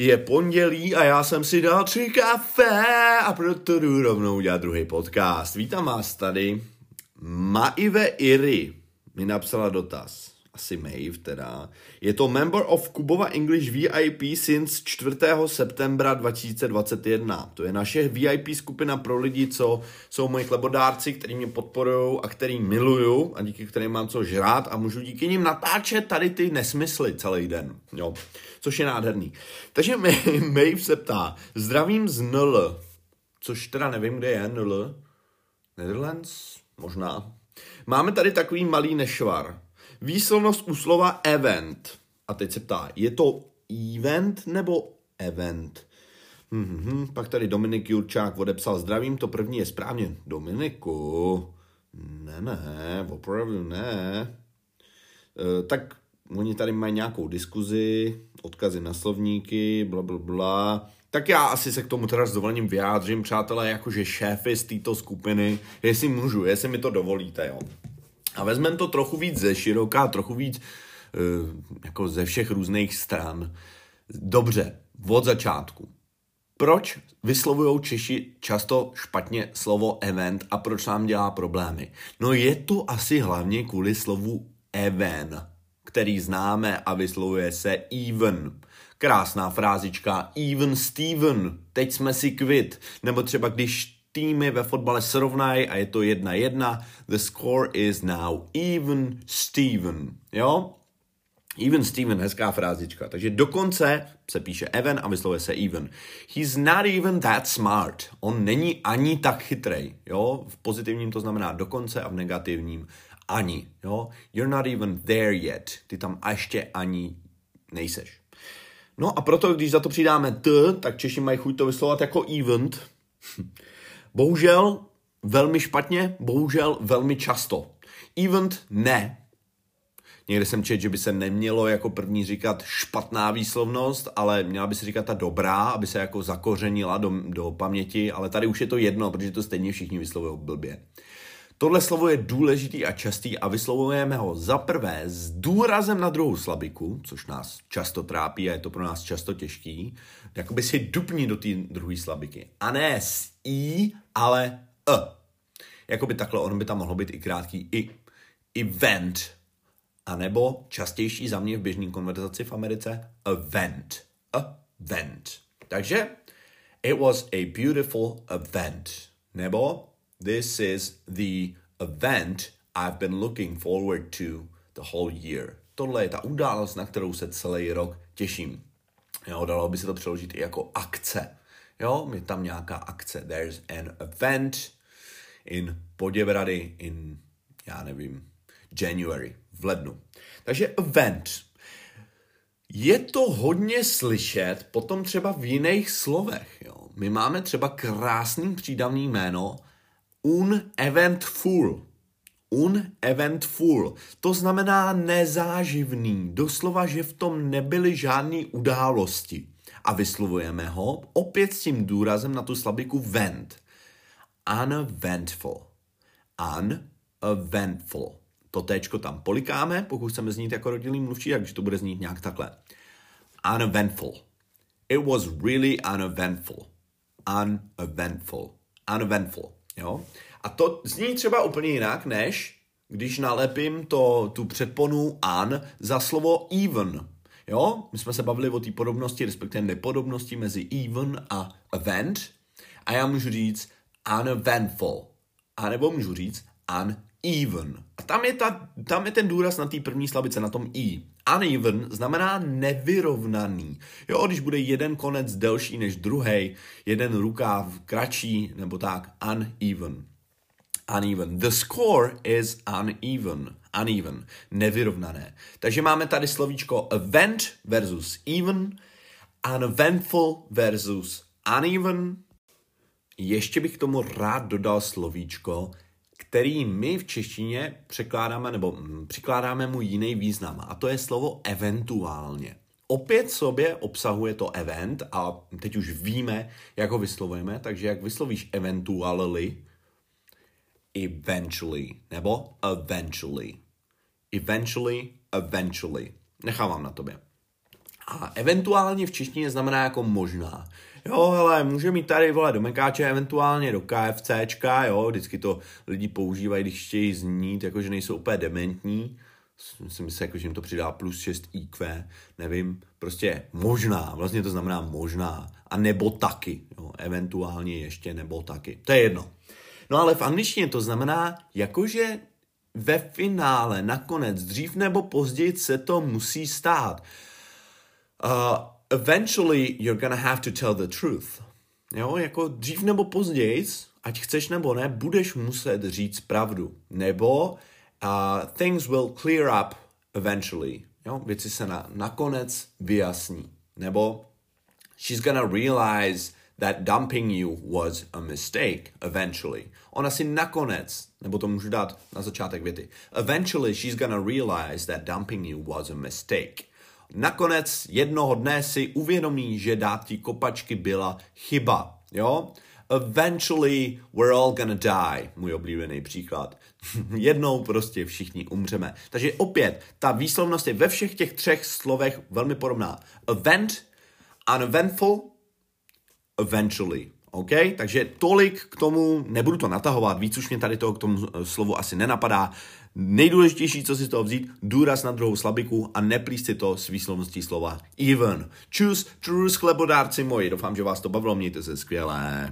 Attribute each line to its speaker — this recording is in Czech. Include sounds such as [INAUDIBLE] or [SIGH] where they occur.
Speaker 1: Je pondělí a já jsem si dal tři kafe a proto jdu rovnou dělat druhý podcast. Vítám vás tady. Maive Iri mi napsala dotaz. Asi Maeve teda. Je to member of Kubova English VIP since 4. septembra 2021. To je naše VIP skupina pro lidi, co jsou moji chlebodárci, kteří mě podporují a který miluju a díky kterým mám co žrát a můžu díky nim natáčet tady ty nesmysly celý den. Jo což je nádherný. Takže [LAUGHS] Maeve se ptá, zdravím z NL, což teda nevím, kde je NL, Netherlands, možná. Máme tady takový malý nešvar. Výslovnost u slova event. A teď se ptá, je to event nebo event? Hmm, hmm, pak tady Dominik Jurčák odepsal zdravím, to první je správně. Dominiku, ne, ne, opravdu ne. E, tak oni tady mají nějakou diskuzi, odkazy na slovníky, bla, bla, bla. Tak já asi se k tomu teda s dovolením vyjádřím, přátelé, jakože šéfy z této skupiny, jestli můžu, jestli mi to dovolíte, jo. A vezmeme to trochu víc ze široká, trochu víc uh, jako ze všech různých stran. Dobře, od začátku. Proč vyslovují Češi často špatně slovo event a proč nám dělá problémy? No je to asi hlavně kvůli slovu even který známe a vyslovuje se even. Krásná frázička even Steven, teď jsme si kvit. Nebo třeba když týmy ve fotbale srovnají a je to jedna jedna, the score is now even Steven. Jo? Even Steven, hezká frázička. Takže dokonce se píše even a vyslovuje se even. He's not even that smart. On není ani tak chytrej. Jo? V pozitivním to znamená dokonce a v negativním ani, jo. You're not even there yet. Ty tam ještě ani nejseš. No a proto, když za to přidáme t, tak Češi mají chuť to vyslovat jako event. [LAUGHS] Bohužel velmi špatně, bohužel velmi často. Event ne. Někde jsem četl, že by se nemělo jako první říkat špatná výslovnost, ale měla by se říkat ta dobrá, aby se jako zakořenila do, do paměti, ale tady už je to jedno, protože to stejně všichni vyslovují blbě. Tohle slovo je důležitý a častý a vyslovujeme ho za prvé s důrazem na druhou slabiku, což nás často trápí a je to pro nás často těžký, jakoby si dupní do té druhé slabiky. A ne s i, ale e. Jakoby takhle, ono by tam mohlo být i krátký i. Event. A nebo častější za mě v běžné konverzaci v Americe, event. Event. Takže it was a beautiful event. Nebo This is the event I've been looking forward to the whole year. Tohle je ta událost, na kterou se celý rok těším. Jo, dalo by se to přeložit i jako akce. Jo, je tam nějaká akce. There's an event in Poděbrady in, já nevím, January, v lednu. Takže event. Je to hodně slyšet potom třeba v jiných slovech. Jo. My máme třeba krásný přídavný jméno uneventful. Uneventful. To znamená nezáživný. Doslova, že v tom nebyly žádné události. A vyslovujeme ho opět s tím důrazem na tu slabiku vent. Uneventful. Uneventful. To téčko tam polikáme, pokud chceme znít jako rodilý mluvčí, takže to bude znít nějak takhle. Uneventful. It was really uneventful. Uneventful. Uneventful. Jo? A to zní třeba úplně jinak, než když nalepím to, tu předponu an za slovo even. Jo? My jsme se bavili o té podobnosti, respektive nepodobnosti mezi even a event. A já můžu říct uneventful. A nebo můžu říct uneven. A tam je, ta, tam je ten důraz na té první slabice, na tom i. Uneven znamená nevyrovnaný. Jo, když bude jeden konec delší než druhý, jeden rukáv kratší, nebo tak, uneven. Uneven. The score is uneven. Uneven. Nevyrovnané. Takže máme tady slovíčko event versus even, uneventful versus uneven. Ještě bych k tomu rád dodal slovíčko který my v češtině překládáme nebo mm, přikládáme mu jiný význam. A to je slovo eventuálně. Opět sobě obsahuje to event a teď už víme, jak ho vyslovujeme, takže jak vyslovíš eventually, eventually, nebo eventually. Eventually, eventually. Nechávám na tobě. A eventuálně v češtině znamená jako možná. Jo, hele, může mít tady, vole, do Mekáče, eventuálně do KFCčka, jo, vždycky to lidi používají, když chtějí znít, jakože nejsou úplně dementní. Myslím si, jako, že jim to přidá plus 6 IQ, nevím, prostě možná, vlastně to znamená možná, a nebo taky, jo, eventuálně ještě nebo taky, to je jedno. No ale v angličtině to znamená, jakože ve finále, nakonec, dřív nebo později se to musí stát. Uh, eventually you're gonna have to tell the truth. Jo, jako dřív nebo později, ať chceš nebo ne, budeš muset říct pravdu. Nebo uh, things will clear up eventually. Jo, věci se na, nakonec vyjasní. Nebo she's gonna realize that dumping you was a mistake eventually. Ona si nakonec, nebo to můžu dát na začátek věty, eventually she's gonna realize that dumping you was a mistake. Nakonec jednoho dne si uvědomí, že dát ti kopačky byla chyba, jo? Eventually we're all gonna die, můj oblíbený příklad. [LAUGHS] Jednou prostě všichni umřeme. Takže opět, ta výslovnost je ve všech těch třech slovech velmi podobná. Event, uneventful, eventually. OK? Takže tolik k tomu, nebudu to natahovat, víc už mě tady toho k tomu eh, slovu asi nenapadá. Nejdůležitější, co si z toho vzít, důraz na druhou slabiku a neplíst si to s výslovností slova even. Čus, čus, chlebodárci moji, doufám, že vás to bavilo, mějte se skvěle.